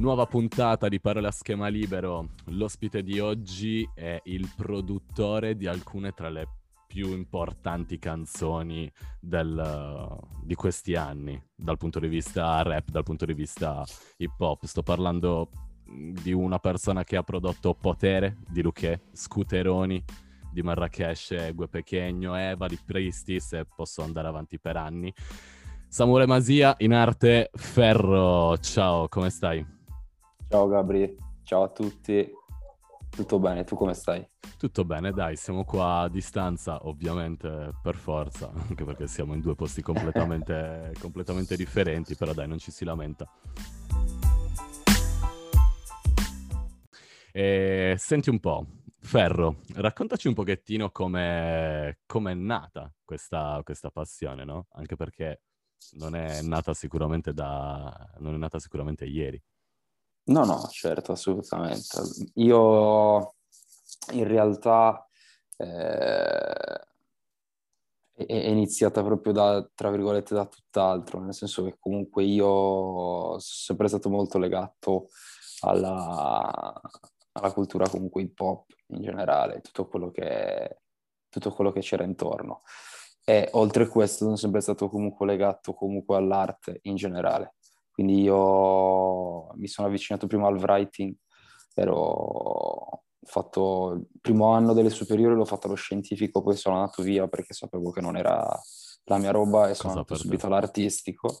Nuova puntata di Parole a schema libero. L'ospite di oggi è il produttore di alcune tra le più importanti canzoni del, di questi anni, dal punto di vista rap, dal punto di vista hip hop. Sto parlando di una persona che ha prodotto Potere di Luque, Scooteroni di Marrakesh, Gue Pechegno, Eva di Pristis e posso andare avanti per anni. Samuele Masia, in arte Ferro, ciao, come stai? Ciao Gabri, ciao a tutti, tutto bene, tu come stai? Tutto bene, dai, siamo qua a distanza, ovviamente per forza, anche perché siamo in due posti completamente, completamente differenti, però dai, non ci si lamenta. E, senti un po', Ferro, raccontaci un pochettino come è nata questa, questa, passione, no? Anche perché non è nata sicuramente da... non è nata sicuramente ieri. No, no, certo, assolutamente. Io in realtà eh, è iniziata proprio da, tra virgolette, da tutt'altro, nel senso che comunque io sono sempre stato molto legato alla, alla cultura comunque hip hop in generale, tutto quello che, tutto quello che c'era intorno. E oltre a questo sono sempre stato comunque legato comunque all'arte in generale. Quindi io mi sono avvicinato prima al writing, ero fatto il primo anno delle superiori l'ho fatto allo scientifico, poi sono andato via perché sapevo che non era la mia roba e sono andato subito all'artistico.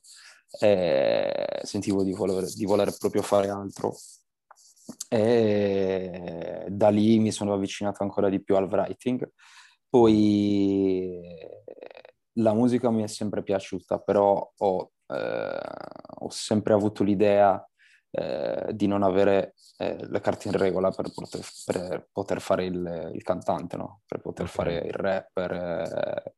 E sentivo di voler, di voler proprio fare altro. E da lì mi sono avvicinato ancora di più al writing. Poi la musica mi è sempre piaciuta, però ho, ho sempre avuto l'idea eh, di non avere eh, le carte in regola per poter, per poter fare il, il, cantante, no? per poter okay. fare il rapper. Eh,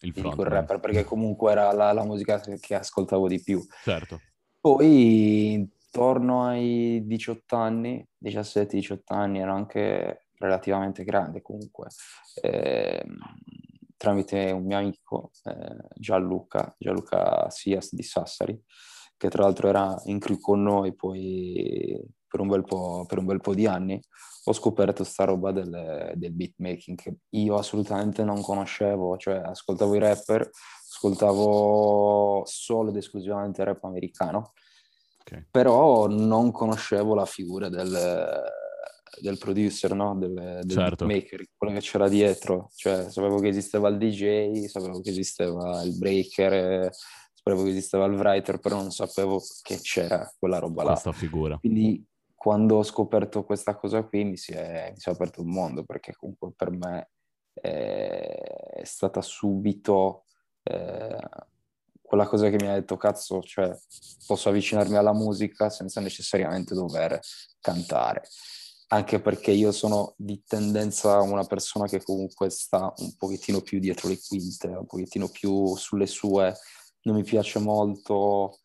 il, front, il rapper perché comunque era la, la musica che ascoltavo di più. Certo. Poi intorno ai 18 anni, 17-18 anni, ero anche relativamente grande comunque, eh, tramite un mio amico, eh, Gianluca, Gianluca Sias di Sassari, che tra l'altro era in crew con noi poi per un bel po', un bel po di anni, ho scoperto sta roba del, del beatmaking che io assolutamente non conoscevo, cioè ascoltavo i rapper, ascoltavo solo ed esclusivamente rap americano, Okay. Però non conoscevo la figura del, del producer, no? del, del certo. maker, quello che c'era dietro. Cioè, sapevo che esisteva il DJ, sapevo che esisteva il breaker, sapevo che esisteva il writer, però non sapevo che c'era quella roba là. Questa figura. Quindi quando ho scoperto questa cosa qui mi si è, mi si è aperto un mondo, perché comunque per me è, è stata subito... Eh, quella cosa che mi ha detto, cazzo, cioè posso avvicinarmi alla musica senza necessariamente dover cantare. Anche perché io sono di tendenza una persona che comunque sta un pochettino più dietro le quinte, un pochettino più sulle sue. Non mi piace molto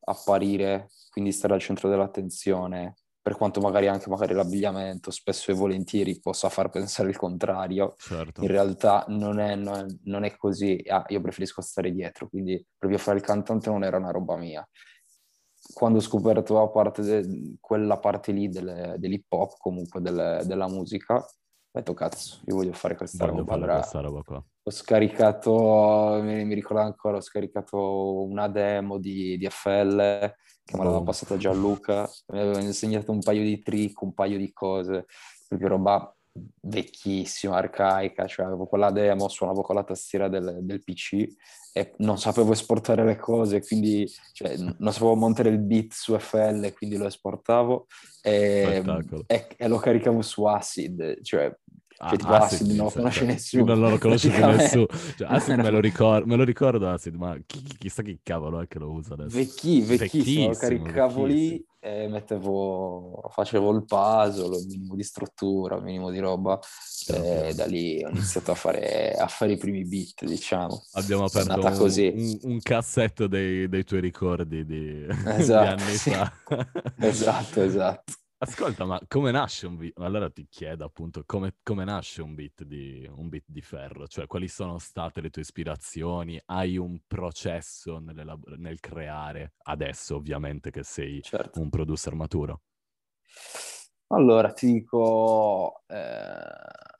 apparire, quindi stare al centro dell'attenzione per quanto magari anche magari l'abbigliamento spesso e volentieri possa far pensare il contrario, certo. in realtà non è, non è, non è così, ah, io preferisco stare dietro, quindi proprio fare il cantante non era una roba mia. Quando ho scoperto la parte de, quella parte lì del, dell'hip hop, comunque del, della musica, ho detto cazzo, io voglio fare questa voglio roba. Allora, questa roba qua. Ho scaricato, mi, mi, ricordo ancora, ho scaricato una demo di, di FL che me l'aveva passata Gianluca, mi aveva insegnato un paio di trick, un paio di cose, proprio roba vecchissima, arcaica, cioè avevo quella demo, suonavo con la tastiera del, del PC e non sapevo esportare le cose, quindi cioè, non sapevo montare il beat su FL, quindi lo esportavo e, e, e lo caricavo su Acid, cioè Ah, cioè, tipo Acid, Acid non lo conosce cioè, nessuno. Non lo conosce più nessuno. Cioè, Acid me lo, ricordo, me lo ricordo Acid, ma chi, chissà chi cavolo è che lo usa adesso. Vecchi, vecchissimo, vecchissimo caricavo lì e mettevo, facevo il puzzle, il minimo di struttura, il minimo di roba e da lì ho iniziato a fare, a fare i primi beat, diciamo. Abbiamo aperto un, un, un, cassetto dei, dei tuoi ricordi di, esatto, di anni sì. fa. esatto, esatto. Ascolta, ma come nasce un beat? Allora ti chiedo appunto come, come nasce un beat, di, un beat di ferro? Cioè, quali sono state le tue ispirazioni? Hai un processo nel creare, adesso ovviamente che sei certo. un producer maturo? Allora, ti dico, eh,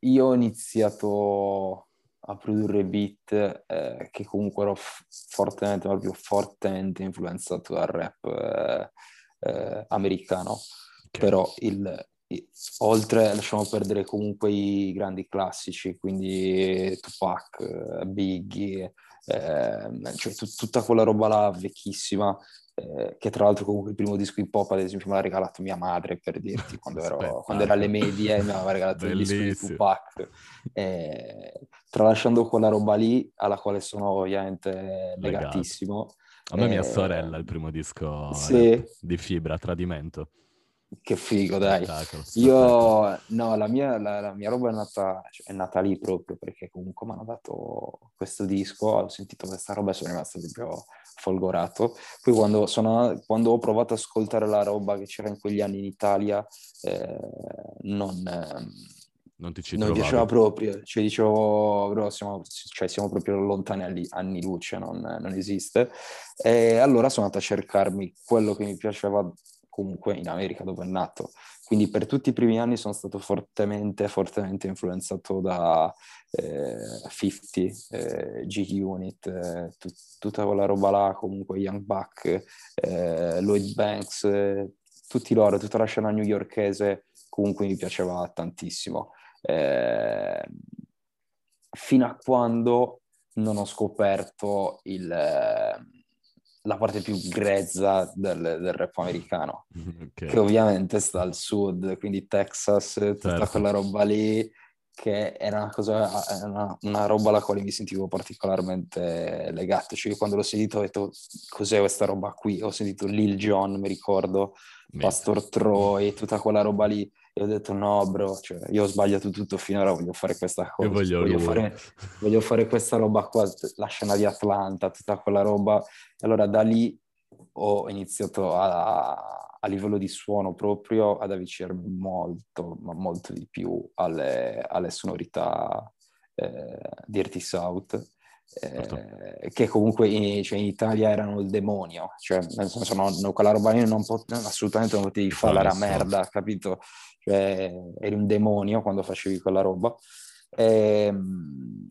io ho iniziato a produrre beat eh, che comunque ero fortemente, proprio fortemente influenzato dal rap eh, eh, americano, okay. però il, il, oltre, lasciamo perdere comunque i grandi classici, quindi Tupac, Biggie, eh, cioè t- tutta quella roba là vecchissima, eh, che tra l'altro comunque il primo disco hip hop ad esempio me l'ha regalato mia madre per dirti quando, ero, quando era alle medie mi aveva regalato Bellissimo. il disco di Tupac eh, tralasciando quella roba lì alla quale sono ovviamente legatissimo a me eh, mia sorella il primo disco sì. di Fibra, Tradimento. Che figo, dai. Io, no, la mia, la, la mia roba è nata, cioè, è nata, lì proprio perché comunque mi hanno dato questo disco, ho sentito questa roba e sono rimasto proprio folgorato. Poi quando, sono, quando ho provato ad ascoltare la roba che c'era in quegli anni in Italia, eh, non... Eh, non ti ci Non mi piaceva proprio, cioè dicevo, bro, siamo, cioè, siamo proprio lontani anni, anni luce, non, non, esiste. E allora sono andato a cercarmi quello che mi piaceva comunque in America dove è nato. Quindi per tutti i primi anni sono stato fortemente, fortemente influenzato da eh, 50, eh, G Unit, eh, tut- tutta quella roba là, comunque Young Buck, eh, Lloyd Banks, eh, tutti loro, tutta la scena newyorkese comunque mi piaceva tantissimo eh, fino a quando non ho scoperto il, la parte più grezza del, del rap americano, okay. che ovviamente sta al sud, quindi Texas, tutta certo. quella roba lì, che era una, cosa, una, una, roba alla quale mi sentivo particolarmente legato. Cioè, quando l'ho sentito ho detto, cos'è questa roba qui? Ho sentito Lil Jon, mi ricordo, Pastor Troy, tutta quella roba lì. E ho detto no, bro, cioè, io ho sbagliato tutto finora, voglio fare questa cosa. Voglio, voglio, fare, voglio, fare, questa roba qua, la scena di Atlanta, tutta quella roba. E allora da lì ho iniziato a, a livello di suono proprio ad avvicinarmi molto, ma molto di più alle, alle sonorità eh, Dirty South. Certo. Eh, che comunque in, cioè in, Italia erano il demonio, cioè nel senso no, no, quella roba lì non pot- assolutamente non potevi fare la merda, capito? Cioè eri un demonio quando facevi quella roba. E, ehm,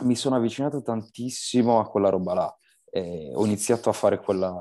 mi sono avvicinato tantissimo a quella roba là. E ho iniziato a fare quella,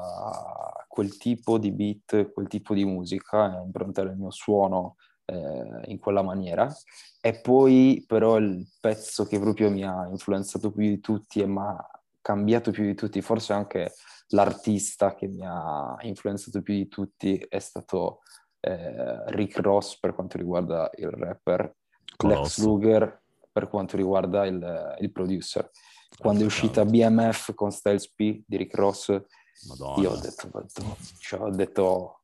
quel tipo di beat, quel tipo di musica, improntare il mio suono eh, in quella maniera. E poi però il pezzo che proprio mi ha influenzato più di tutti e mi ha cambiato più di tutti, forse anche l'artista che mi ha influenzato più di tutti è stato eh, Rick Ross per quanto riguarda il rapper, Colosso. Lex Luger per quanto riguarda il, il producer. Quando è uscita BMF con Styles P di Rick Ross, Madonna. io ho detto, cioè, ho detto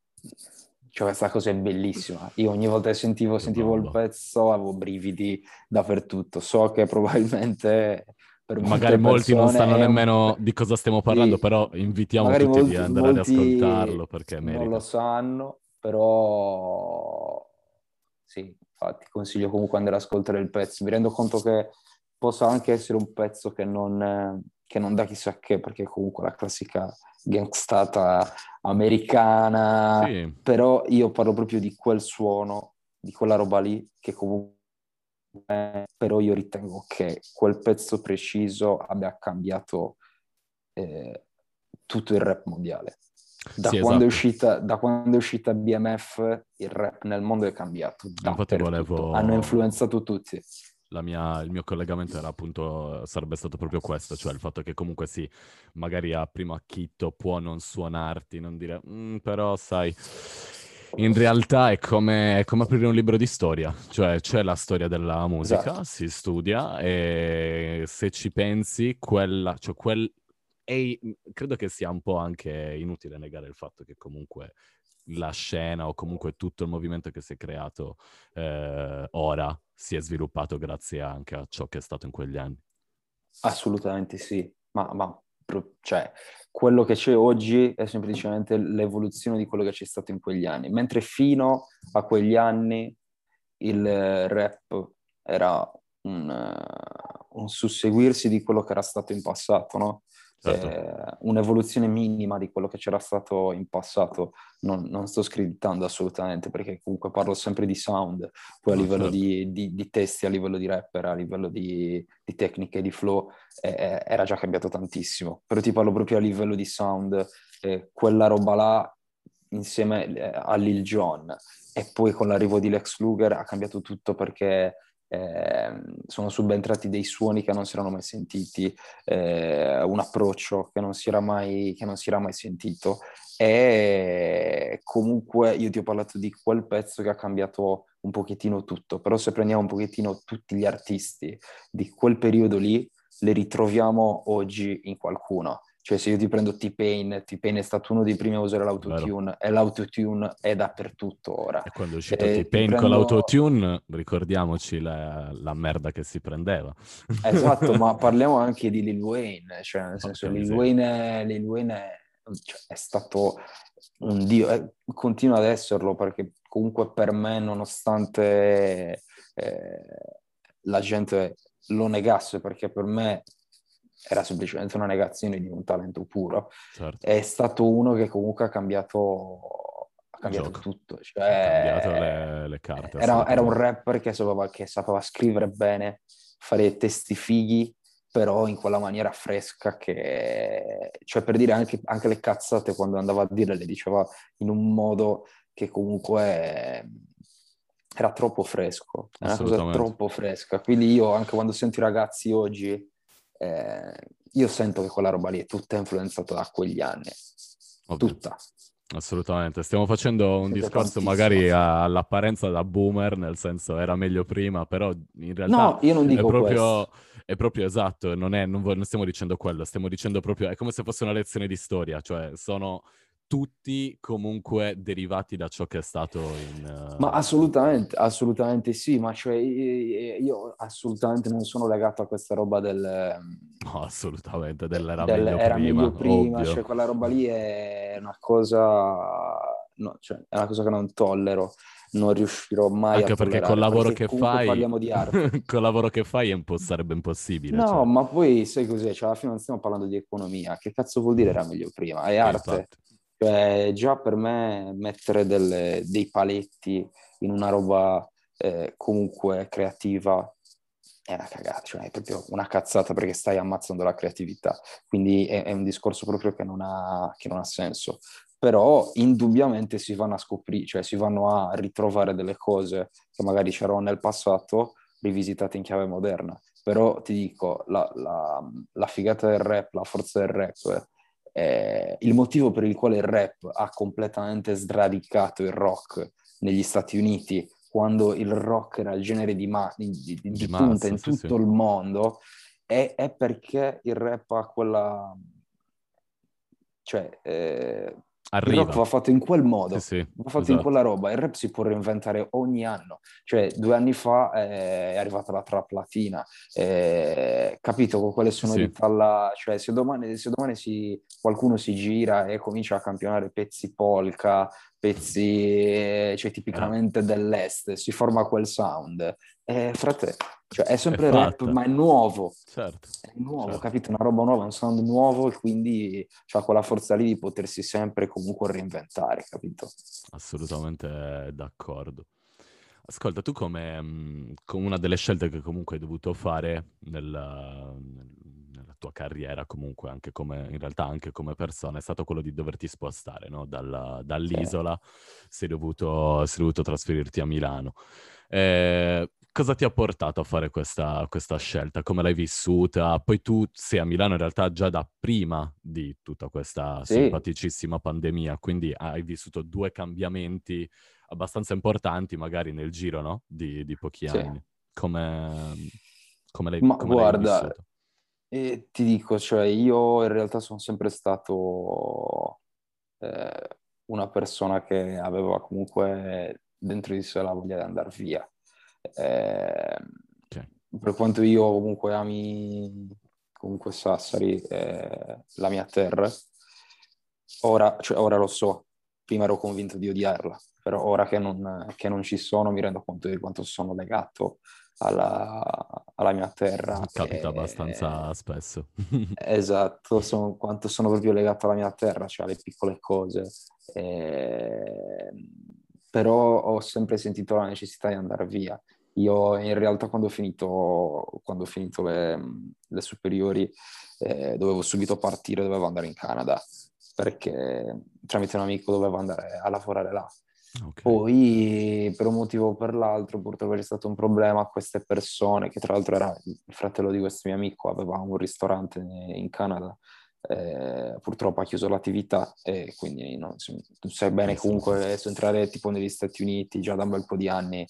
cioè questa cosa è bellissima. Io ogni volta che sentivo, sentivo il pezzo avevo brividi dappertutto. So che probabilmente per magari molti non sanno nemmeno di cosa stiamo parlando, sì, però invitiamo tutti molti, di andare ad ascoltarlo perché merita. Non lo sanno, però sì, infatti consiglio comunque andare ad ascoltare il pezzo. Mi rendo conto che possa anche essere un pezzo che non, che non dà chissà che, perché comunque la classica gangstata americana, sì. però io parlo proprio di quel suono, di quella roba lì, che comunque però io ritengo che quel pezzo preciso abbia cambiato eh, tutto il rap mondiale. Da, sì, quando esatto. uscita, da, quando è uscita, BMF, il rap nel mondo è cambiato. Infatti volevo... Hanno influenzato tutti mia, il mio collegamento era appunto, sarebbe stato proprio questo, cioè il fatto che comunque sì, magari a primo acchitto può non suonarti, non dire, mm, però sai, in realtà è come, è come, aprire un libro di storia, cioè c'è la storia della musica, esatto. si studia e se ci pensi, quella, cioè quel, e credo che sia un po' anche inutile negare il fatto che comunque la scena o comunque tutto il movimento che si è creato eh, ora si è sviluppato grazie anche a ciò che è stato in quegli anni. Assolutamente sì, ma, ma cioè quello che c'è oggi è semplicemente l'evoluzione di quello che c'è stato in quegli anni, mentre fino a quegli anni il rap era un, un susseguirsi di quello che era stato in passato, no? Certo. eh, un'evoluzione minima di quello che c'era stato in passato. Non, non, sto scrittando assolutamente perché comunque parlo sempre di sound, poi a livello certo. di, di, di, testi, a livello di rapper, a livello di, di tecniche, di flow, eh, era già cambiato tantissimo. Però ti parlo proprio a livello di sound, eh, quella roba là insieme eh, a Lil Jon e poi con l'arrivo di Lex Luger ha cambiato tutto perché eh, sono subentrati dei suoni che non si erano mai sentiti, eh, un approccio che non, si era mai, che non si era mai sentito e comunque io ti ho parlato di quel pezzo che ha cambiato un pochettino tutto, però se prendiamo un pochettino tutti gli artisti di quel periodo lì, le ritroviamo oggi in qualcuno. Cioè, se io ti prendo T-Pain, T-Pain è stato uno dei primi a usare l'autotune e l'autotune è dappertutto ora. E quando è uscito e T-Pain prendo... con l'autotune, ricordiamoci la, la, merda che si prendeva. Esatto, ma parliamo anche di Lil Wayne, cioè nel senso okay, Lil, sì. Wayne, Lil Wayne è, cioè, è stato un dio, eh, continua ad esserlo perché comunque per me, nonostante eh, la gente lo negasse, perché per me era semplicemente una negazione di un talento puro. Certo. È stato uno che comunque ha cambiato, ha cambiato tutto. Cioè, ha cambiato le, le carte. Era, era, un rapper che sapeva, che sapeva scrivere bene, fare testi fighi, però in quella maniera fresca che... Cioè per dire anche, anche le cazzate quando andava a dire le diceva in un modo che comunque era troppo fresco, era una cosa troppo fresca. Quindi io anche quando sento i ragazzi oggi eh, io sento che quella roba lì è tutta influenzata da quegli anni. Ovvio. Tutta. Assolutamente, stiamo facendo un Siete discorso magari all'apparenza da boomer, nel senso era meglio prima, però in realtà no, io non dico è proprio, è proprio esatto, non, è, non, non stiamo dicendo quello, stiamo dicendo proprio, è come se fosse una lezione di storia, cioè sono tutti comunque derivati da ciò che è stato in... Uh... Ma assolutamente, assolutamente sì, ma cioè io assolutamente non sono legato a questa roba del... Ehm, no, assolutamente, dell'era del, meglio era prima, meglio prima cioè quella roba lì è una cosa... No, cioè, è una cosa che non tollero, non riuscirò mai Anche a perché col lavoro perché che fai... parliamo di arte. col lavoro che fai impo- sarebbe impossibile. No, cioè. ma poi sai cos'è, cioè alla fine non stiamo parlando di economia, che cazzo vuol dire era meglio prima? È arte. Infatti cioè, già per me mettere delle, dei paletti in una roba eh, comunque creativa è una cagata, cioè è proprio una cazzata perché stai ammazzando la creatività. Quindi è, è un discorso proprio che non, ha, che non ha senso. Però indubbiamente si vanno a scoprire, cioè si vanno a ritrovare delle cose che magari c'erano nel passato rivisitate in chiave moderna. Però ti dico, la, la, la figata del rap, la forza del rap eh, il motivo per il quale il rap ha completamente sradicato il rock negli Stati Uniti, quando il rock era il genere di, ma- di, di, di, di punta massa, in sì, tutto sì. il mondo, è, è, perché il rap ha quella... cioè... Eh, Arriva. Il rock va fatto in quel modo, sì, sì, va fatto esatto. in quella roba. Il rap si può reinventare ogni anno. Cioè, due anni fa eh, è arrivata la trap latina, eh, capito con quelle sonorità sì. là. Cioè, se domani, se domani si, qualcuno si gira e comincia a campionare pezzi polka, pezzi cioè, tipicamente dell'est, si forma quel sound. Eh, frate, cioè, è sempre è rap, ma è nuovo. Certo. È nuovo, certo. capito? Una roba nuova, un sound nuovo e quindi ha quella forza lì di potersi sempre comunque reinventare, capito? Assolutamente d'accordo. Ascolta, tu come, mm, come, una delle scelte che comunque hai dovuto fare nella, nella, tua carriera, comunque anche come, in realtà anche come persona, è stato quello di doverti spostare no? Dalla, dall'isola, sì. sei, dovuto, sei dovuto trasferirti a Milano. Eh, cosa ti ha portato a fare questa, questa, scelta? Come l'hai vissuta? Poi tu sei a Milano in realtà già da prima di tutta questa sì. simpaticissima pandemia, quindi hai vissuto due cambiamenti abbastanza importanti magari nel giro no? di, di, pochi sì. anni. Come, come l'hai, Ma come guarda, l'hai eh, ti dico, cioè io in realtà sono sempre stato eh, una persona che aveva comunque dentro di sé la voglia di andare via. Eh, okay. Per quanto io comunque ami comunque Sassari è la mia terra. Ora, cioè, ora lo so, prima ero convinto di odiarla, però ora che non, che non ci sono mi rendo conto di quanto sono legato alla, alla mia terra. Capita e... abbastanza spesso. esatto, sono, quanto sono proprio legato alla mia terra, cioè alle piccole cose. E... Però ho sempre sentito la necessità di andare via. Io in realtà quando ho finito, quando ho finito le, le superiori eh, dovevo subito partire, dovevo andare in Canada perché tramite un amico dovevo andare a lavorare là. Okay. Poi per un motivo o per l'altro purtroppo c'è stato un problema a queste persone, che tra l'altro era il fratello di questo mio amico, aveva un ristorante in Canada, eh, purtroppo ha chiuso l'attività e quindi non, tu sai bene comunque se entrare tipo negli Stati Uniti già da un bel po' di anni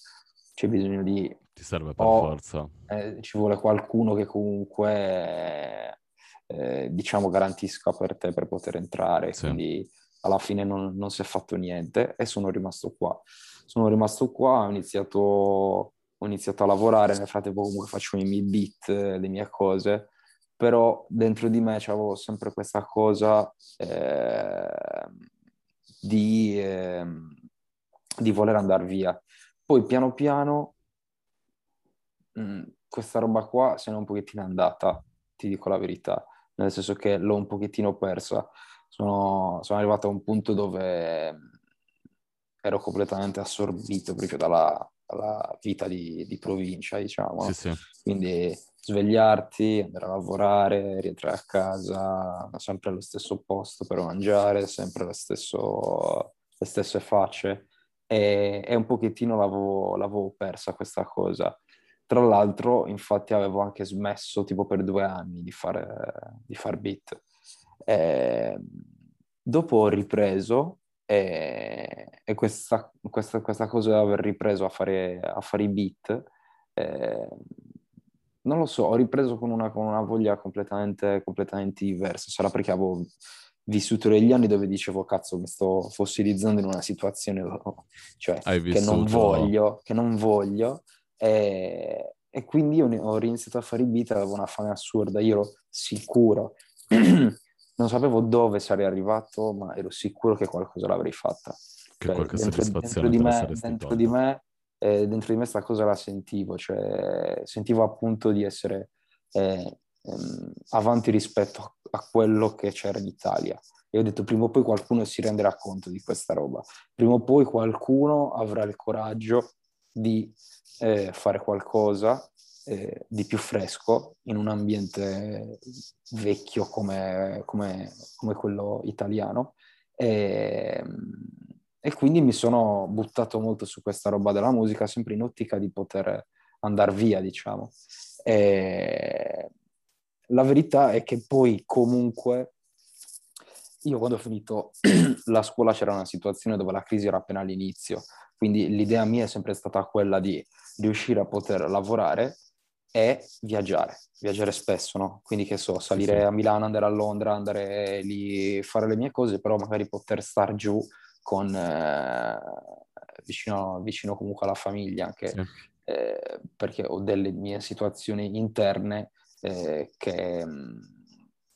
c'è bisogno di... Ti serve per o, forza. Eh, ci vuole qualcuno che comunque eh, diciamo garantisca per te per poter entrare, sì. quindi alla fine non, non, si è fatto niente e sono rimasto qua. Sono rimasto qua, ho iniziato, ho iniziato a lavorare, nel frattempo comunque faccio i miei beat, le mie cose, però dentro di me avevo sempre questa cosa eh, di, eh, di, voler andare via. Poi piano piano mh, questa roba qua se ne è un pochettino andata, ti dico la verità, nel senso che l'ho un pochettino persa sono, sono arrivato a un punto dove ero completamente assorbito proprio dalla, dalla vita di, di, provincia, diciamo. Sì, sì. Quindi svegliarti, andare a lavorare, rientrare a casa, sempre allo stesso posto per mangiare, sempre stesso, le stesse facce. E, e un pochettino l'avevo, l'avevo, persa questa cosa. Tra l'altro, infatti, avevo anche smesso tipo per due anni di fare, di fare beat. Eh, dopo ho ripreso e, e questa, questa, questa, cosa di aver ripreso a fare, a fare i beat, eh, non lo so, ho ripreso con una, con una voglia completamente, completamente, diversa. Sarà perché avevo vissuto degli anni dove dicevo, cazzo, mi sto fossilizzando in una situazione cioè, che non voglio, che non voglio. E, e quindi io ho iniziato a fare i beat, avevo una fame assurda, io ero sicuro non sapevo dove sarei arrivato, ma ero sicuro che qualcosa l'avrei fatta. Che cioè, qualche dentro, soddisfazione dentro di me, dentro di me, eh, dentro di me sta cosa la sentivo, cioè sentivo appunto di essere eh, ehm, avanti rispetto a quello che c'era in Italia. E ho detto, prima o poi qualcuno si renderà conto di questa roba, prima o poi qualcuno avrà il coraggio di eh, fare qualcosa eh, di più fresco in un ambiente vecchio come, come, come quello italiano. E, e, quindi mi sono buttato molto su questa roba della musica, sempre in ottica di poter andare via, diciamo. E la verità è che poi comunque io quando ho finito la scuola c'era una situazione dove la crisi era appena all'inizio, quindi l'idea mia è sempre stata quella di riuscire a poter lavorare è viaggiare, viaggiare spesso, no? Quindi che so, salire sì. a Milano, andare a Londra, andare lì, fare le mie cose, però magari poter star giù con, eh, vicino, vicino, comunque alla famiglia anche, sì. eh, perché ho delle mie situazioni interne eh, che,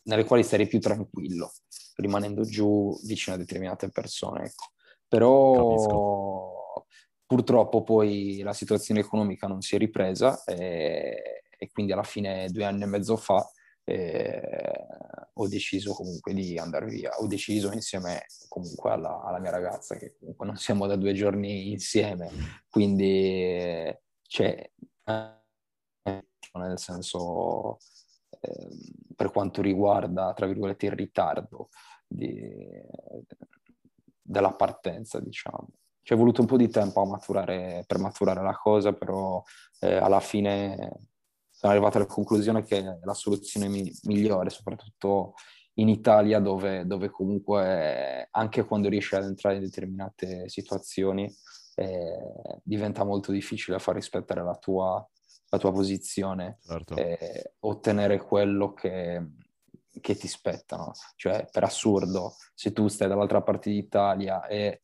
nelle quali sarei più tranquillo, rimanendo giù vicino a determinate persone, ecco. Però... Capisco Purtroppo poi la situazione economica non si è ripresa e, e quindi alla fine due anni e mezzo fa eh, ho deciso comunque di andare via. Ho deciso insieme comunque alla, alla, mia ragazza che comunque non siamo da due giorni insieme, quindi c'è nel senso eh, per quanto riguarda tra virgolette il ritardo di, della partenza diciamo ci è voluto un po' di tempo maturare, per maturare la cosa, però eh, alla fine sono arrivato alla conclusione che è la soluzione mi- migliore, soprattutto in Italia dove, dove, comunque anche quando riesci ad entrare in determinate situazioni eh, diventa molto difficile far rispettare la tua, la tua posizione, certo. eh, ottenere quello che, che ti spettano. Cioè, per assurdo, se tu stai dall'altra parte d'Italia e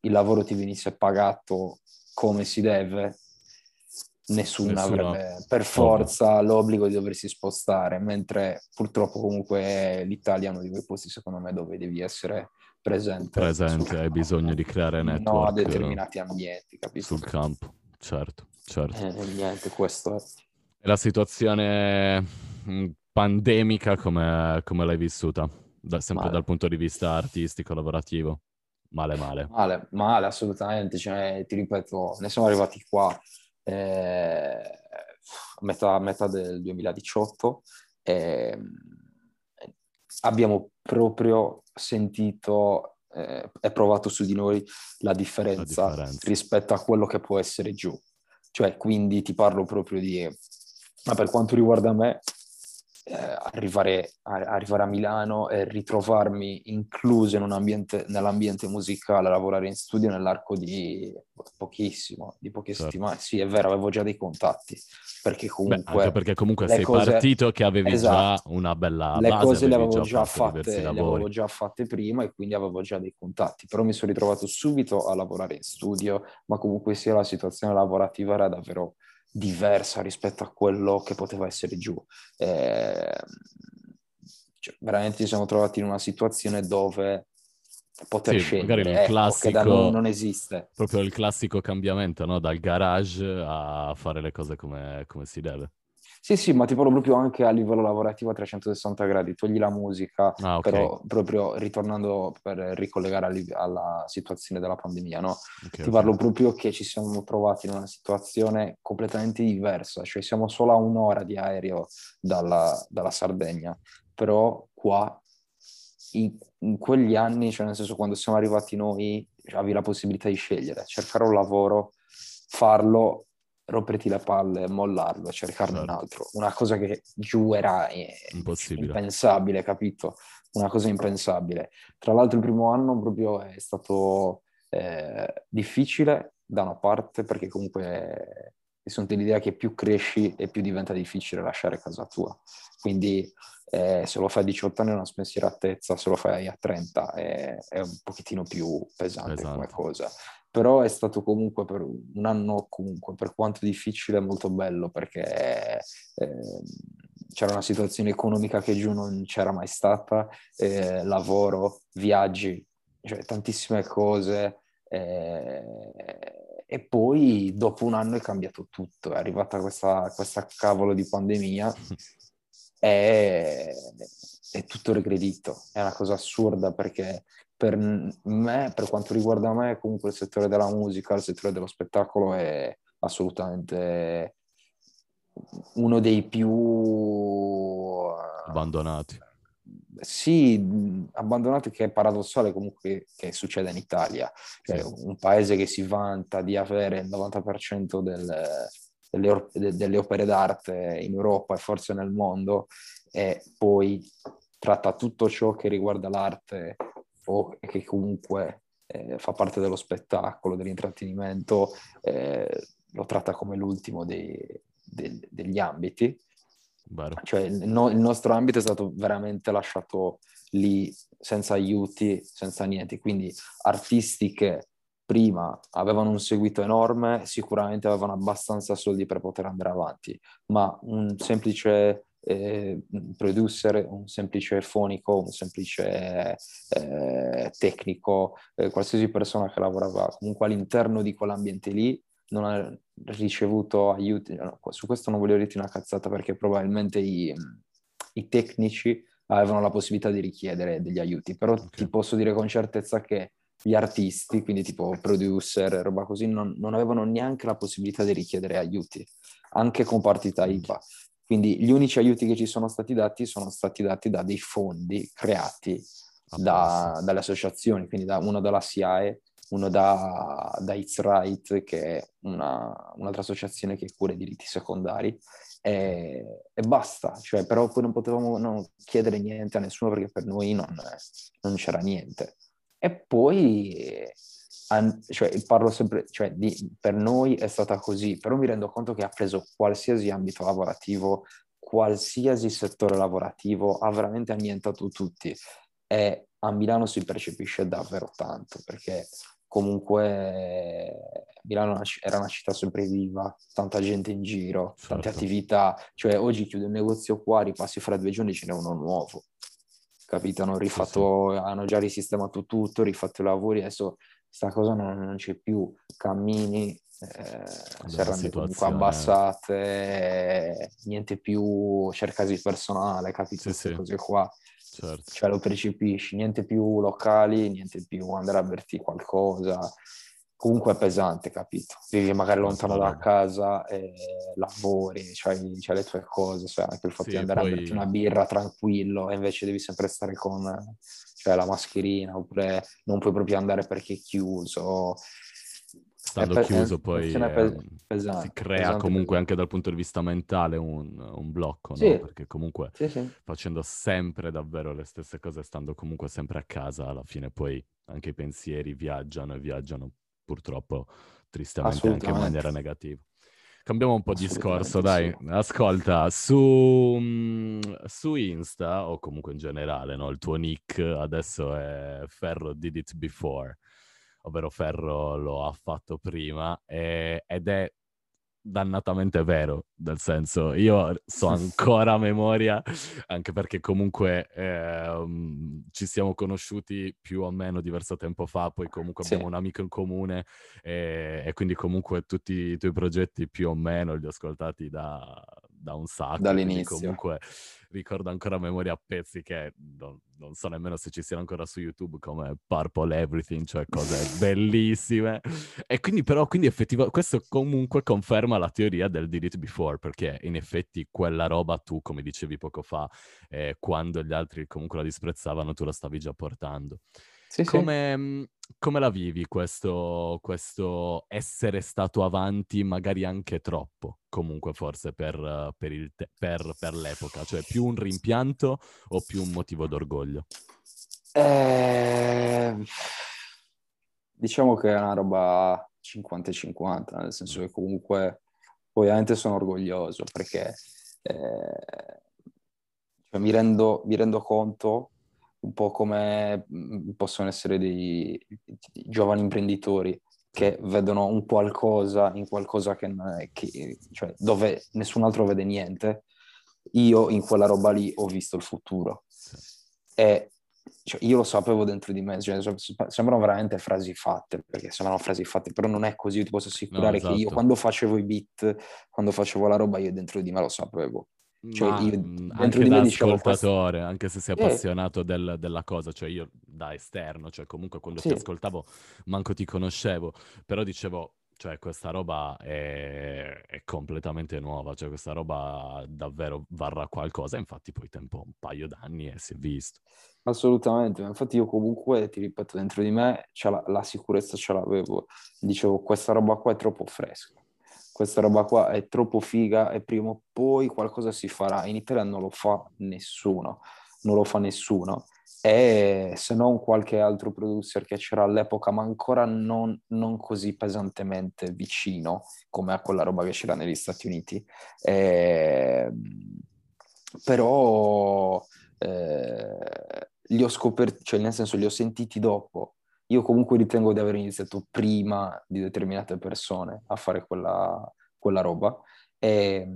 il lavoro ti venisse pagato come si deve, nessuno, Nessuno- avrebbe per forza l'obbligo di doversi spostare, mentre purtroppo comunque l'Italia è uno di quei posti secondo me dove devi essere presente. Presente, hai bisogno di creare no, a network determinati ambienti, capisci? sul campo. Certo, certo. Eh, niente, questo è. La situazione mh, pandemica come, come l'hai vissuta? Da- sempre Male. dal punto di vista artistico, lavorativo? Male, male. Male, male, assolutamente. Cioè, ti ripeto, ne siamo arrivati qua eh, a metà, metà del 2018 e abbiamo proprio sentito eh, e provato su di noi la differenza, La differenza. rispetto a quello che può essere giù. Cioè, quindi ti parlo proprio di... Ma per quanto riguarda me, eh, arrivare, a, arrivare a Milano e ritrovarmi incluso in un ambiente, nell'ambiente musicale, lavorare in studio nell'arco di pochissimo, di poche Certo. settimane. Sì, è vero, avevo già dei contatti, perché Beh, comunque anche perché comunque sei cose- partito che avevi Esatto. già una bella le base, cose le avevo già diversi fatte, le avevo già fatte prima e quindi avevo già dei contatti, però mi sono ritrovato subito a lavorare in studio, ma comunque sia la situazione lavorativa era davvero diversa rispetto a quello che poteva essere giù. Eh, cioè, veramente ci siamo trovati in una situazione dove poter Sì, magari scegliere, il ecco, che da classico- noi non esiste. Proprio il classico cambiamento, no? Dal garage a fare le cose come, come si deve. Sì, sì, ma ti parlo proprio anche a livello lavorativo a 360 gradi, togli la musica, Ah, ok. però proprio ritornando per ricollegare alla situazione della pandemia, no? ok, Ti parlo proprio che ci siamo trovati in una situazione completamente diversa, cioè siamo solo a un'ora di aereo dalla, dalla Sardegna, però qua in, in quegli anni, cioè nel senso quando siamo arrivati noi, avevi la possibilità di scegliere, cercare un lavoro, farlo, romperti le palle, mollarlo e cercarne un Certo. altro. Una cosa che giù era eh, impensabile, capito? Una cosa impensabile. Tra l'altro il primo anno proprio è stato eh, difficile da una parte perché comunque mi sono dell'idea che più cresci e più diventa difficile lasciare casa tua. Quindi eh, se lo fai a 18 anni è una spensieratezza, se lo fai a 30 è, è un pochettino più pesante come Pesante. cosa. Però è stato comunque per un anno comunque, per quanto difficile, molto bello perché eh, c'era una situazione economica che giù non c'era mai stata, eh, lavoro, viaggi, cioè tantissime cose. eh, e poi dopo un anno è cambiato tutto, è arrivata questa, questa cavolo di pandemia e è tutto regredito. È una cosa assurda perché per me, per quanto riguarda me, comunque il settore della musica, il settore dello spettacolo è assolutamente uno dei più Abbandonati. sì, abbandonati che è paradossale comunque che succeda in Italia, cioè Sì. un paese che si vanta di avere il 90% del- delle, or- de- delle opere d'arte in Europa e forse nel mondo e poi tratta tutto ciò che riguarda l'arte o che comunque eh, fa parte dello spettacolo, dell'intrattenimento, eh, lo tratta come l'ultimo dei- del- degli ambiti. Cioè il, no- il nostro ambito è stato veramente lasciato lì senza aiuti, senza niente. Quindi artisti che prima avevano un seguito enorme, sicuramente avevano abbastanza soldi per poter andare avanti, ma un semplice eh, producer, un semplice fonico, un semplice eh, tecnico, eh, qualsiasi persona che lavorava comunque all'interno di quell'ambiente lì non ha ricevuto aiuti. no, Su questo non voglio dirti una cazzata perché probabilmente i, i tecnici avevano la possibilità di richiedere degli aiuti, però Ok. ti posso dire con certezza che gli artisti, quindi tipo producer, roba così, non, non avevano neanche la possibilità di richiedere aiuti, anche con partita IVA. Quindi gli unici aiuti che ci sono stati dati sono stati dati da dei fondi creati da- dalle associazioni, quindi da, uno dalla SIAE, uno da, da It's Right, che è una- un'altra associazione che cura i diritti secondari, e, e basta, cioè, però poi non potevamo non chiedere niente a nessuno perché per noi non, non c'era niente. E poi, an- cioè, parlo sempre, cioè, di- per noi è stata così, però mi rendo conto che ha preso qualsiasi ambito lavorativo, qualsiasi settore lavorativo, ha veramente annientato tutti e a Milano si percepisce davvero tanto perché comunque Milano era una città sempre viva, tanta gente in giro, certo. tante attività, cioè oggi chiude un negozio qua, ripassi fra due giorni ce n'è uno nuovo, capito? Hanno rifatto, sì, sì. hanno già risistemato tutto, rifatto i lavori, adesso sta cosa non, non c'è più, cammini, eh, serrande comunque abbassate, niente più cercasi di personale, capito? Sì, Queste sì. cose qua. Certo. Cioè lo percepisci, niente più locali, niente più andare a berti qualcosa. Comunque è pesante, capito? Vivi magari lontano da casa e lavori, c'hai, c'hai le tue cose, cioè anche il fatto Sì, di andare poi- a berti una birra tranquillo e invece devi sempre stare con cioè, la mascherina oppure non puoi proprio andare perché è chiuso. Stando pe- chiuso è- poi è un- pesante, si crea pesante, comunque pesante. anche dal punto di vista mentale un, un blocco, no? Sì. Perché comunque Sì, sì. facendo sempre davvero le stesse cose, stando comunque sempre a casa, alla fine poi anche i pensieri viaggiano e viaggiano purtroppo tristemente anche in maniera negativa. Cambiamo un po' di discorso, dai. Ascolta, su, mm, su Insta, o comunque in generale, no? Il tuo nick adesso è Ferro did it before, ovvero Ferro lo ha fatto prima, e- ed è dannatamente vero, nel senso, io so ancora a memoria, anche perché comunque ehm, ci siamo conosciuti più o meno diverso tempo fa, poi comunque Sì. abbiamo un amico in comune e, e quindi comunque tutti i tuoi progetti più o meno li ho ascoltati da, da un sacco. Dall'inizio. comunque ricordo ancora a memoria pezzi che non, non so nemmeno se ci siano ancora su YouTube come Purple Everything, cioè cose bellissime. E quindi però, quindi effettivamente, questo comunque conferma la teoria del did it before, perché in effetti quella roba tu, come dicevi poco fa, eh, quando gli altri comunque la disprezzavano, tu la stavi già portando. Sì, sì. Come, mh, come la vivi questo, questo essere stato avanti, magari anche troppo, comunque forse per, per il te- per- per l'epoca? Cioè più un rimpianto o più un motivo d'orgoglio? Eh, diciamo che è una roba 50-50, nel senso che comunque ovviamente sono orgoglioso perché eh, cioè, mi, rendo, mi rendo conto un po' come mm, possono essere dei, dei giovani imprenditori che vedono un qualcosa in qualcosa che, che- cioè, dove nessun altro vede niente. Io in quella roba lì ho visto il futuro e cioè, io lo sapevo dentro di me, cioè, sem- sembrano veramente frasi fatte, perché sembrano frasi fatte, però non è così, io ti posso assicurare che io esatto. quando facevo i beat, quando facevo la roba, io dentro di me lo sapevo. Cioè, Ma, io anche da dicevo, ascoltatore, anche se sei Eh. appassionato del- della cosa, cioè io da esterno, cioè comunque quando ti Sì. ascoltavo manco ti conoscevo, però dicevo, cioè questa roba è, è completamente nuova, cioè questa roba davvero varrà qualcosa, infatti poi tempo un paio d'anni e si è visto. Assolutamente, infatti io comunque, ti ripeto, dentro di me la, la sicurezza ce l'avevo. Dicevo, questa roba qua è troppo fresca, questa roba qua è troppo figa e prima o poi qualcosa si farà. In Italia non lo fa nessuno, non lo fa nessuno. E se non qualche altro producer che c'era all'epoca, ma ancora non, non così pesantemente vicino come a quella roba che c'era negli Stati Uniti. Ehm, però eh, li ho scoperti, cioè nel senso li ho sentiti dopo. Io comunque ritengo di aver iniziato prima di determinate persone a fare quella, quella roba e,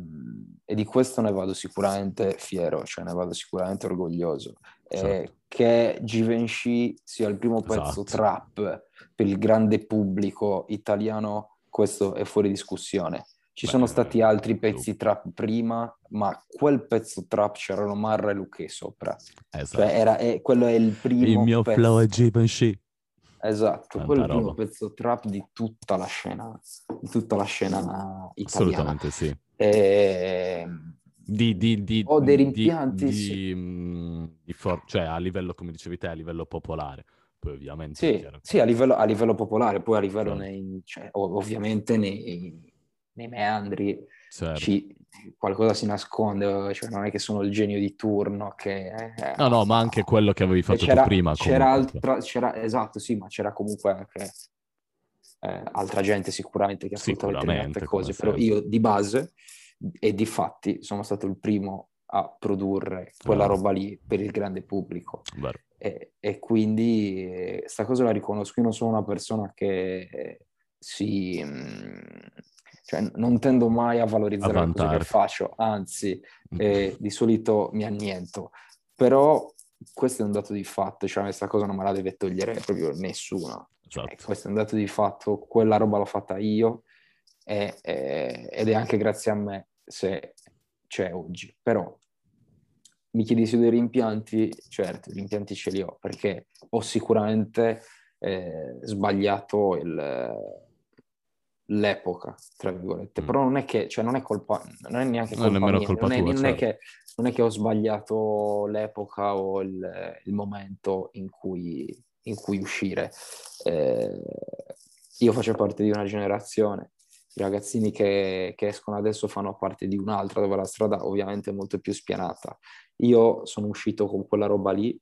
e di questo ne vado sicuramente fiero, cioè ne vado sicuramente orgoglioso. Eh, Certo. che Givenchy sia il primo pezzo Esatto. trap per il grande pubblico italiano, questo è fuori discussione. Ci Beh, sono eh, stati altri tu- pezzi trap prima, ma quel pezzo trap c'erano Marra e Luché sopra. Esatto. Cioè era, è- quello è il primo Il mio pezzo. flow è Givenchy. Esatto, Tanta quello è il primo pezzo trap di tutta la scena, di tutta la scena italiana. Assolutamente sì. E... Di, di, di, Ho dei rimpianti, di, sì. mm, for- cioè a livello, come dicevi te, a livello popolare. Poi ovviamente Sì, sì, a livello, a livello popolare, poi a livello Certo. nei, cioè, ov- ovviamente nei, nei meandri certo. ci- qualcosa si nasconde, cioè non è che sono il genio di turno che... eh, No, no, ma anche quello che avevi fatto prima. c'era altra, c'era, esatto, sì, ma c'era comunque anche eh, altra gente sicuramente che ascoltava Sicuramente, determinate cose, però sempre. io di base e di fatti sono stato il primo a produrre quella roba lì per il grande pubblico. E, e, quindi questa eh, cosa la riconosco. Io non sono una persona che si... Mm, cioè, non tendo mai a valorizzare a le cose che faccio, anzi, mm. eh, di solito mi anniento. Però questo è un dato di fatto, cioè questa cosa non me la deve togliere proprio nessuno. Cioè, esatto. questo è un dato di fatto, quella roba l'ho fatta io e, e, ed è anche grazie a me se c'è oggi. Però mi chiedi su dei rimpianti, certo, gli rimpianti ce li ho perché ho sicuramente eh, sbagliato il, l'epoca, tra virgolette. Mm. Però non è che, cioè non è colpa, non è neanche colpa non è mia, colpa non, è, tua, non, certo. è che, non, è, che, ho sbagliato l'epoca o il, il momento in cui, in cui uscire. Eh, io faccio parte di una generazione, i ragazzini che, che, escono adesso fanno parte di un'altra dove la strada ovviamente è molto più spianata. Io sono uscito con quella roba lì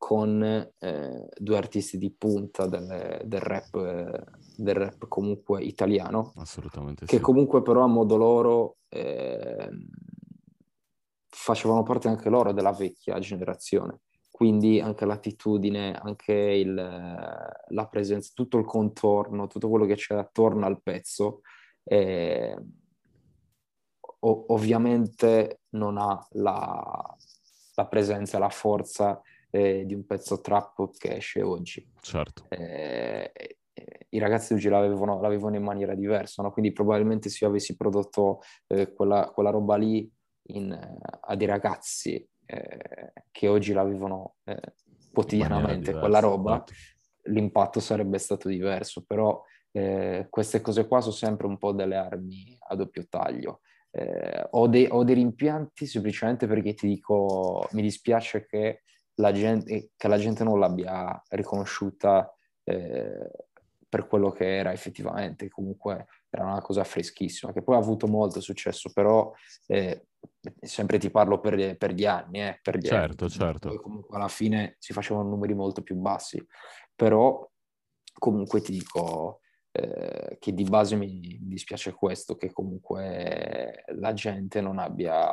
con eh, due artisti di punta del, del, rap, eh, del, rap, comunque italiano. Assolutamente Che sì. comunque però a modo loro eh, facevano parte anche loro della vecchia generazione. Quindi anche l'attitudine, anche il, la presenza, tutto il contorno, tutto quello che c'è attorno al pezzo, eh, ovviamente non ha la, la presenza, la forza eh, di un pezzo trap che esce oggi. Certo. Eh, eh, I ragazzi oggi l'avevano, l'avevano, in maniera diversa, no? quindi probabilmente se io avessi prodotto eh, quella, quella, roba lì in, a dei ragazzi eh, che oggi l'avevano eh, quotidianamente, quella roba, esatto. l'impatto sarebbe stato diverso, però eh, queste cose qua sono sempre un po' delle armi a doppio taglio. Eh, ho, dei, ho, dei, rimpianti semplicemente perché ti dico, mi dispiace che la gente, che la gente non l'abbia riconosciuta eh, per quello che era effettivamente, comunque era una cosa freschissima, che poi ha avuto molto successo, però eh, sempre ti parlo per, per gli anni, eh, per gli certo, anni. certo. Comunque alla fine si facevano numeri molto più bassi, però comunque ti dico eh, che di base mi, mi dispiace questo, che comunque la gente non abbia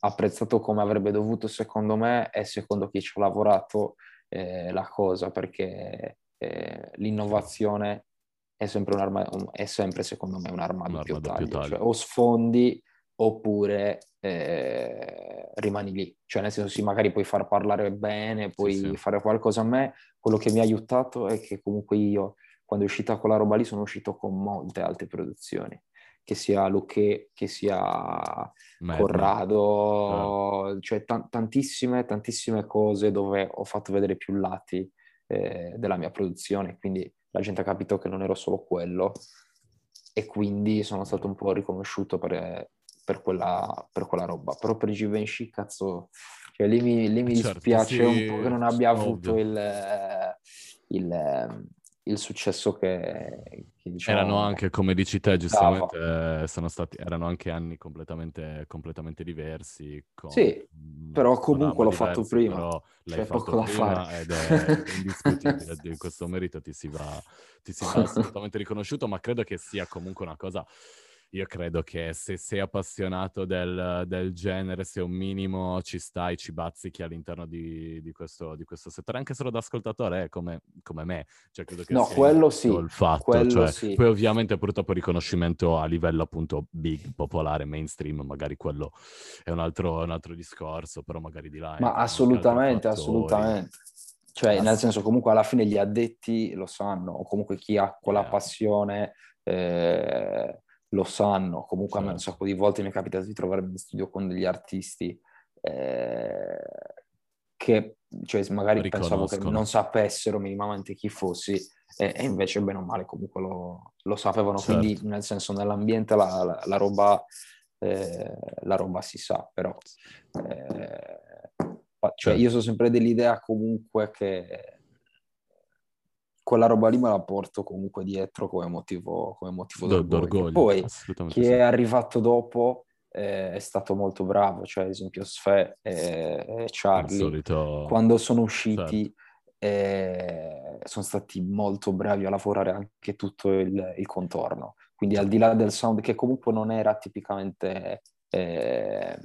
apprezzato come avrebbe dovuto secondo me e secondo chi ci ha lavorato eh, la cosa perché eh, l'innovazione è sempre, un'arma, è sempre secondo me un'arma, un'arma doppio taglio, taglio. Cioè, o sfondi oppure eh, rimani lì, cioè nel senso sì magari puoi far parlare bene, puoi sì, sì. fare qualcosa a me, quello che mi ha aiutato è che comunque io quando è uscita quella roba lì sono uscito con molte altre produzioni che sia Luque, che sia Madden. Corrado, eh. cioè t- tantissime, tantissime cose dove ho fatto vedere più lati eh, della mia produzione, quindi la gente ha capito che non ero solo quello e quindi sono stato un po' riconosciuto per, per, quella, per quella, roba. Però per Givenchy, cazzo, cioè lì mi, lì mi certo, dispiace sì, un po' che non abbia avuto il, il il successo che, che diciamo, erano anche come dici te giustamente eh, sono stati erano anche anni completamente, completamente diversi con, sì però comunque l'ho diversi, fatto prima però l'hai C'è fatto poco prima da fare. ed è indiscutibile di questo merito ti si va, ti si va assolutamente riconosciuto ma credo che sia comunque una cosa io credo che se sei appassionato del, del, genere, se un minimo ci stai, ci bazzichi all'interno di, di, questo, di questo, settore, anche solo da ascoltatore, eh, come, come, me. Cioè, credo che no, quello sì. Il fatto, cioè, sì. Poi ovviamente purtroppo riconoscimento a livello appunto big, popolare, mainstream, magari quello è un altro, un altro discorso, però magari di là... Ma assolutamente, assolutamente. Cioè, nel senso, comunque alla fine gli addetti lo sanno, o comunque chi ha quella yeah. passione... Eh, lo sanno, comunque a me un certo. sacco di volte mi è capitato di trovarmi in studio con degli artisti eh, che cioè, magari pensavo che non sapessero minimamente chi fossi e, e invece bene o male comunque lo, lo sapevano, certo. quindi nel senso nell'ambiente la, la, la, roba, eh, la roba si sa, però eh, cioè, certo. io sono sempre dell'idea comunque che quella roba lì me la porto comunque dietro come motivo, come motivo D- d'orgoglio. Poi chi sì. è arrivato dopo eh, è stato molto bravo, cioè ad esempio Sfe e, Charlie, solito... quando sono usciti certo. eh, sono stati molto bravi a lavorare anche tutto il, il, contorno. Quindi al di là del sound che comunque non era tipicamente... Eh,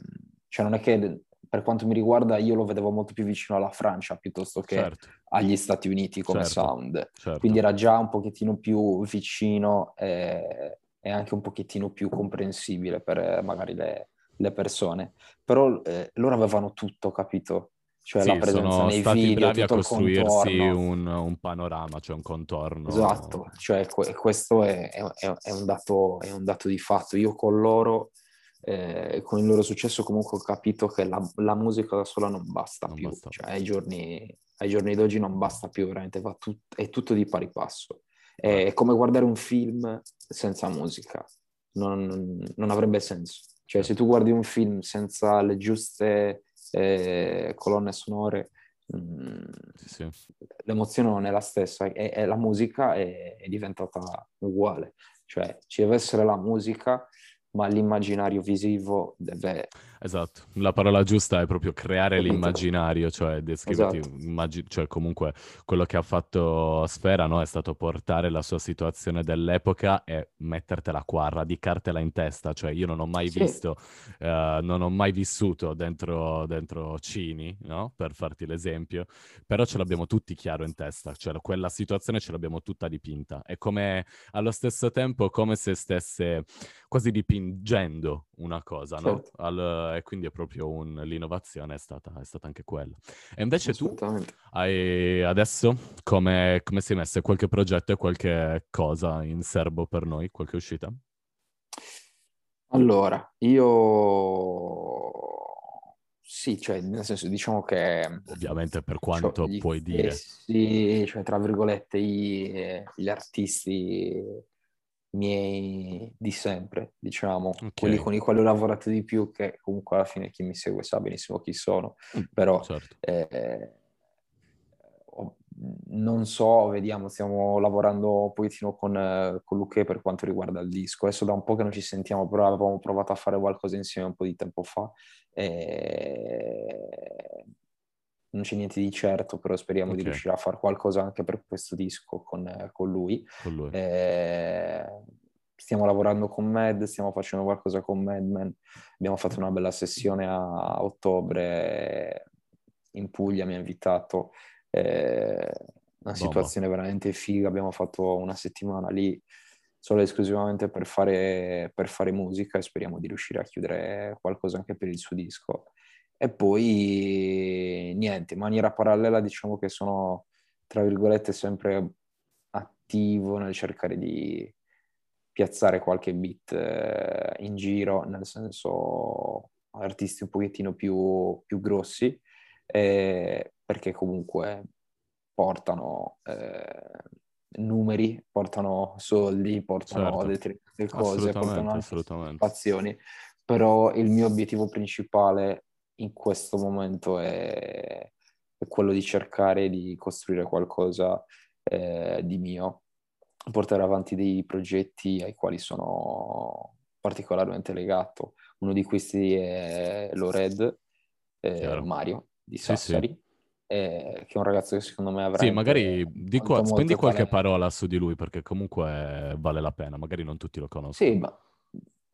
Cioè non è che per quanto mi riguarda io lo vedevo molto più vicino alla Francia piuttosto che certo, agli Stati Uniti come certo, sound. certo. Quindi era già un pochettino più vicino e, e anche un pochettino più comprensibile per eh, magari le, le persone. Però eh, loro avevano tutto, capito? Cioè la Sì, presenza sono nei stati video, bravi a costruirsi un, un panorama, cioè un contorno. Esatto, cioè que- questo è- è- è un dato, è un dato di fatto. Io con loro, eh, con il loro successo, comunque ho capito che la, la musica da sola non basta Non più. basta. Cioè, ai giorni, ai giorni d'oggi non basta più, veramente, va tut- è tutto di pari passo. È come guardare un film senza musica, non, non avrebbe senso. Cioè, se tu guardi un film senza le giuste eh, colonne sonore, mm, Sì, sì. l'emozione non è la stessa e, e la musica è, è diventata uguale. Cioè, ci deve essere la musica, ma l'immaginario visivo deve... Esatto, la parola giusta è proprio creare l'immaginario, cioè descriverti, Esatto. immagi- cioè comunque quello che ha fatto Sfera, no, è stato portare la sua situazione dell'epoca e mettertela qua, radicartela in testa, cioè io non ho mai Sì. visto, eh, non ho mai vissuto dentro, dentro Cini, no, per farti l'esempio, però ce l'abbiamo tutti chiaro in testa, cioè quella situazione ce l'abbiamo tutta dipinta, è come allo stesso tempo come se stesse quasi dipingendo una cosa, no? Certo. Al- e quindi è proprio un- l'innovazione è stata, è stata anche quella. E invece tu hai adesso come, come sei messo? Qualche progetto e qualche cosa in serbo per noi? Qualche uscita? Allora, io... Sì, cioè, nel senso, diciamo che... Ovviamente per quanto gli puoi dire. stessi, cioè, tra virgolette, i- gli artisti miei di sempre, diciamo, quelli Ok, con i quali ho lavorato di più, che comunque alla fine chi mi segue sa benissimo chi sono, però certo. eh, non so, vediamo, stiamo lavorando un pochettino con, eh, con Luque per quanto riguarda il disco. Adesso da un po' che non ci sentiamo, però avevamo provato a fare qualcosa insieme un po' di tempo fa. E non c'è niente di certo, però speriamo di Ok, riuscire a fare qualcosa anche per questo disco con, eh, con lui. con lui. Eh, stiamo lavorando con Mad, stiamo facendo qualcosa con Madman. Abbiamo fatto una bella sessione a ottobre in Puglia, mi ha invitato. Eh, una Bomba. situazione veramente figa. Abbiamo fatto una settimana lì solo e esclusivamente per fare, per fare musica e speriamo di riuscire a chiudere qualcosa anche per il suo disco. E poi niente, in maniera parallela diciamo che sono, tra virgolette, sempre attivo nel cercare di piazzare qualche beat eh, in giro, nel senso artisti un pochettino più, più grossi, eh, perché comunque portano eh, numeri, portano soldi, portano Certo, determinate cose, portano anche assolutamente. però il mio obiettivo principale in questo momento è, è quello di cercare di costruire qualcosa eh, di mio, portare avanti dei progetti ai quali sono particolarmente legato. Uno di questi è Lored, eh. Mario di Sì, sì. Sassari, eh, che è un ragazzo che secondo me avrà Sì, magari di qua- molto, spendi qualche talento. parola su di lui perché comunque vale la pena, magari non tutti lo conoscono. Sì, ma,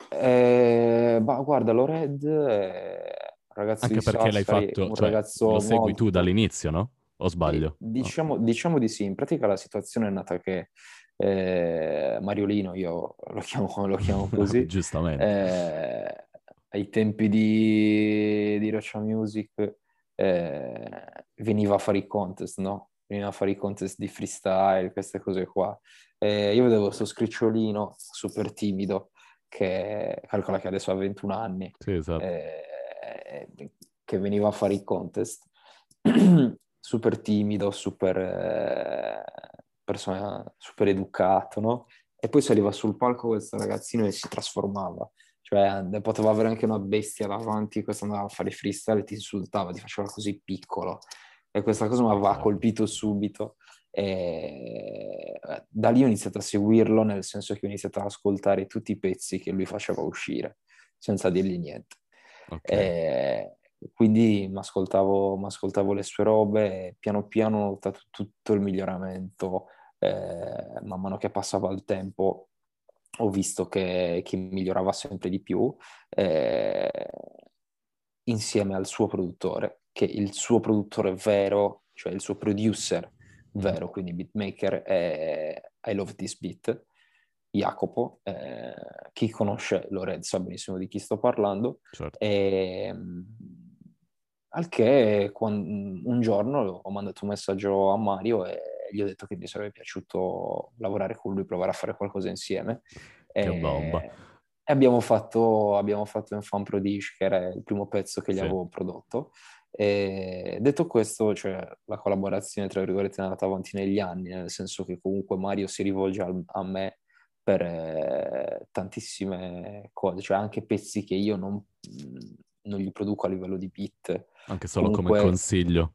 eh, ma guarda, Lored è ragazzo Anche perché l'hai Sassari, fatto, un cioè lo segui tu molto... dall'inizio, no? O sbaglio? No. diciamo, diciamo di sì, in pratica la situazione è nata che eh, Mariolino, io lo chiamo, lo chiamo così, Giustamente. eh, ai tempi di, di Roccia Music eh, veniva a fare i contest, no? Veniva a fare i contest di freestyle, queste cose qua. Eh, io vedevo questo scricciolino super timido che calcola che adesso ha 21 anni Sì, esatto. eh, che veniva a fare i contest, super timido, super, eh, persona, super educato, no? E poi saliva sul palco questo ragazzino e si trasformava. Cioè, eh, poteva avere anche una bestia davanti, questo andava a fare freestyle e ti insultava, ti faceva così piccolo. E questa cosa mi aveva Certo. colpito subito. E eh, da lì ho iniziato a seguirlo, nel senso che ho iniziato ad ascoltare tutti i pezzi che lui faceva uscire, senza dirgli niente. Ok. E quindi mi ascoltavo, le sue robe e piano piano ho notato tutto il miglioramento. Eh, man mano che passava il tempo ho visto che, che migliorava sempre di più. Eh, insieme al suo produttore, che il suo produttore vero, cioè il suo producer vero, quindi beatmaker è I Love This Beat, Jacopo, eh, chi conosce Lored sa benissimo di chi sto parlando, certo. e, ehm, al che quando, un giorno ho mandato un messaggio a Mario e gli ho detto che mi sarebbe piaciuto lavorare con lui, provare a fare qualcosa insieme. Che e, bomba! E abbiamo fatto, abbiamo fatto un fan prodige, che era il primo pezzo che gli sì. avevo prodotto. E detto questo, cioè, la collaborazione tra virgolette è andata avanti negli anni, nel senso che comunque Mario si rivolge a me per eh, tantissime cose, cioè anche pezzi che io non, non, gli produco a livello di beat. Anche solo comunque... come consiglio.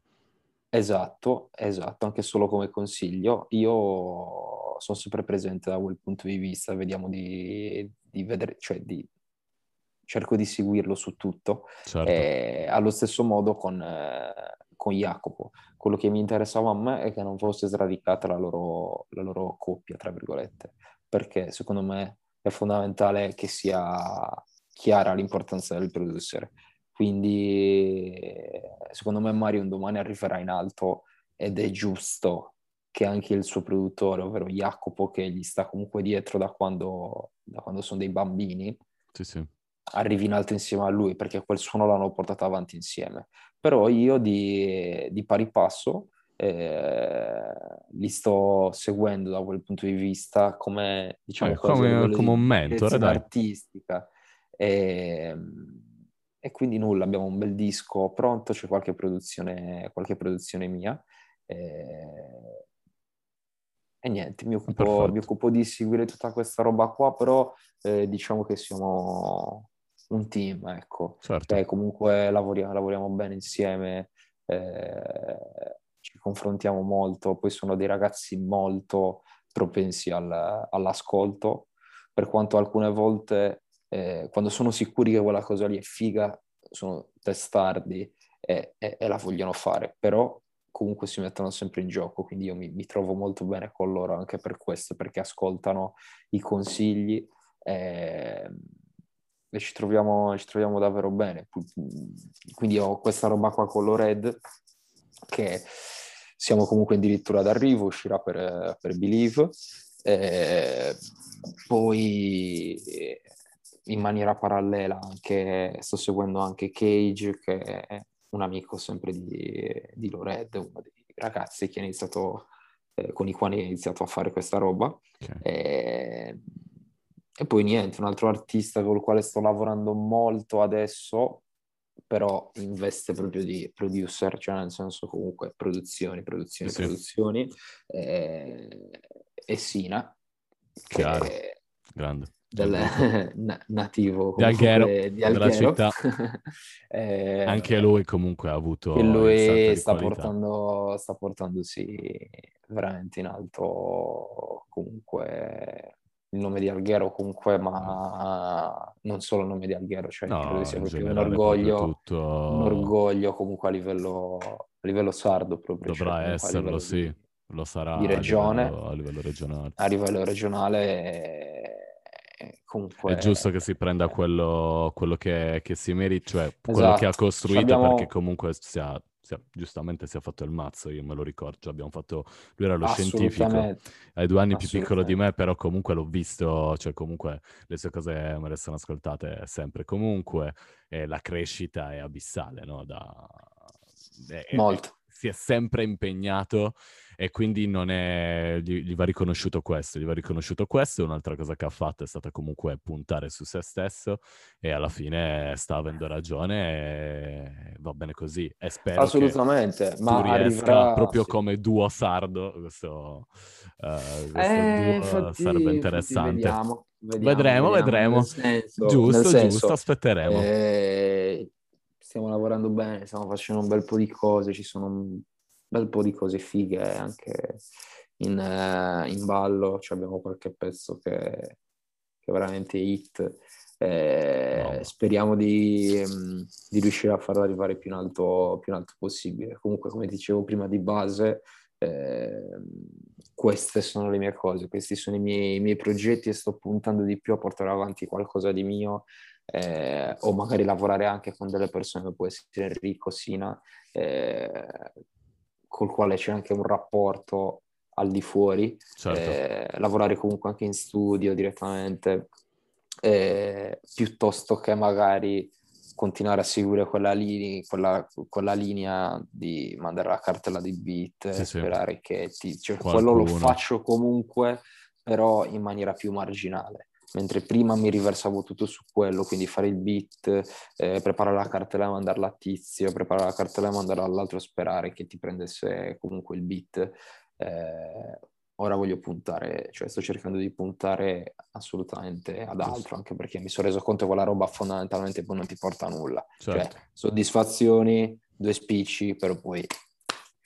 Esatto, esatto, anche solo come consiglio. Io sono sempre presente da quel punto di vista, vediamo di, di vedere, cioè di, cerco di seguirlo su tutto. Certo. E allo stesso modo con, eh, con Jacopo. Quello che mi interessava a me è che non fosse sradicata la loro, la loro coppia, tra virgolette, perché secondo me è fondamentale che sia chiara l'importanza del producer quindi secondo me Mario un domani arriverà in alto ed è giusto che anche il suo produttore, ovvero Jacopo, che gli sta comunque dietro da quando, da quando sono dei bambini, sì, sì. arrivi in alto insieme a lui, perché quel suono l'hanno portato avanti insieme. Però io di, di pari passo eh, li sto seguendo da quel punto di vista come, diciamo, eh, come, come un mentore, artistica. E, e quindi nulla, abbiamo un bel disco pronto, c'è qualche produzione, qualche produzione mia. E, e niente, mi occupo, mi occupo, di seguire tutta questa roba qua, però eh, diciamo che siamo un team, ecco. Certo. Cioè, comunque lavoriamo, lavoriamo bene insieme, eh, confrontiamo molto, poi sono dei ragazzi molto propensi al, all'ascolto, per quanto alcune volte eh, quando sono sicuri che quella cosa lì è figa, sono testardi e, e, e, la vogliono fare, però comunque si mettono sempre in gioco, quindi io mi, mi, trovo molto bene con loro anche per questo, perché ascoltano i consigli e, e ci, troviamo, ci troviamo davvero bene. Quindi ho questa roba qua con l'Ored che siamo comunque addirittura d'arrivo, uscirà per, per Believe. Eh, poi in maniera parallela anche, sto seguendo anche Cage, che è un amico sempre di, di Lored, uno dei ragazzi che ha iniziato, eh, con i quali ha iniziato a fare questa roba. Okay. E, e, poi niente, un altro artista con il quale sto lavorando molto adesso, però investe proprio di producer, cioè nel senso comunque produzioni, produzioni, sì. produzioni, eh, e Sina. Chiaro, che, grande del na- nativo di Alghero, di Alghero. della città. eh, Anche lui comunque ha avuto... Che lui sta portando, sta portandosi veramente in alto comunque il nome di Alghero comunque, ma non solo il nome di Alghero, cioè no, credo sia proprio un orgoglio, tutto... un orgoglio comunque a livello, a livello sardo proprio. Dovrà cioè, esserlo, sì, di, lo sarà di regione, a livello, a livello regionale. A livello regionale comunque... È giusto che si prenda quello, quello che, che, si merita, cioè esatto. quello che ha esatto. costruito abbiamo... perché comunque si ha, giustamente si è fatto il mazzo, io me lo ricordo, abbiamo fatto, lui era lo scientifico, hai due anni più piccolo di me, però comunque l'ho visto, cioè comunque le sue cose me le sono ascoltate sempre. Comunque eh, la crescita è abissale, no? Da... È, Molto. Si è sempre impegnato e quindi non è, gli, gli, va riconosciuto questo, gli va riconosciuto questo, un'altra cosa che ha fatto è stata comunque puntare su se stesso e alla fine sta avendo ragione e va bene così e spero Assolutamente, ma arriverà... proprio sì. come duo sardo, questo, uh, questo eh, duo infatti, sarebbe interessante. Vediamo, vediamo, vedremo, vedremo. Senso, giusto, senso, giusto, aspetteremo. Eh, stiamo lavorando bene, stiamo facendo un bel po' di cose, ci sono bel po' di cose fighe anche in, uh, in ballo, cioè abbiamo qualche pezzo che, che è veramente hit. Eh, no. Speriamo di, um, di, riuscire a farlo arrivare più in, alto, più in alto possibile. Comunque, come dicevo prima di base, eh, queste sono le mie cose, questi sono i miei, i miei, progetti e sto puntando di più a portare avanti qualcosa di mio eh, o magari lavorare anche con delle persone, può essere Enrico, Sina, eh, col quale c'è anche un rapporto al di fuori, certo. eh, lavorare comunque anche in studio direttamente, eh, piuttosto che magari continuare a seguire quella, linea, quella, quella linea di mandare la cartella di beat, sì, sperare sì. che ti... Cioè, quello lo faccio comunque, però in maniera più marginale. Mentre prima mi riversavo tutto su quello, quindi fare il beat, eh, preparare la cartella e mandarla a tizio, preparare la cartella e mandarla all'altro, sperare che ti prendesse comunque il beat. Eh, ora voglio puntare, cioè sto cercando di puntare assolutamente ad altro, anche perché mi sono reso conto che quella roba fondamentalmente poi non ti porta a nulla. Cioè, certo. Cioè, soddisfazioni, due spicci, però poi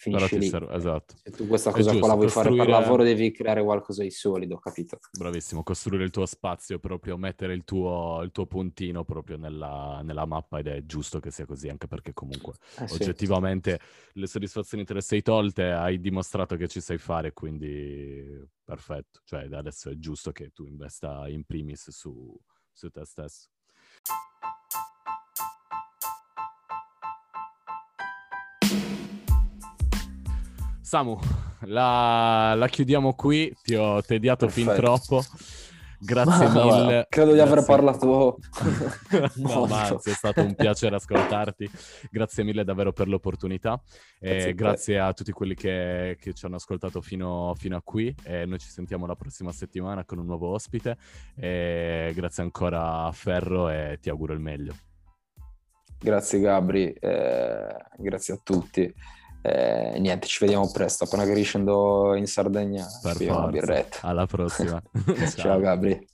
finisci lì. Serve, esatto. Se tu questa cosa giusto, qua la vuoi costruire... fare per lavoro, devi creare qualcosa di solido, capito? Bravissimo, costruire il tuo spazio proprio, mettere il tuo, il tuo puntino proprio nella, nella, mappa ed è giusto che sia così, anche perché comunque eh, oggettivamente sì. le soddisfazioni te le sei tolte, hai dimostrato che ci sai fare, quindi perfetto. Cioè adesso è giusto che tu investa in primis su, su te stesso. Samu, la, la chiudiamo qui, ti ho tediato Perfetto. fin troppo. Grazie ma, mille. Ma, credo di aver parlato. no, ma è stato un piacere ascoltarti. Grazie mille davvero per l'opportunità. Grazie, grazie a tutti quelli che, che ci hanno ascoltato fino, fino, a qui. E noi ci sentiamo la prossima settimana con un nuovo ospite. E grazie ancora a Ferro e ti auguro il meglio. Grazie Gabri, eh, grazie a tutti. Eh, niente, ci vediamo presto. Appena che riscendo in Sardegna. Alla prossima. Ciao. Ciao Gabri.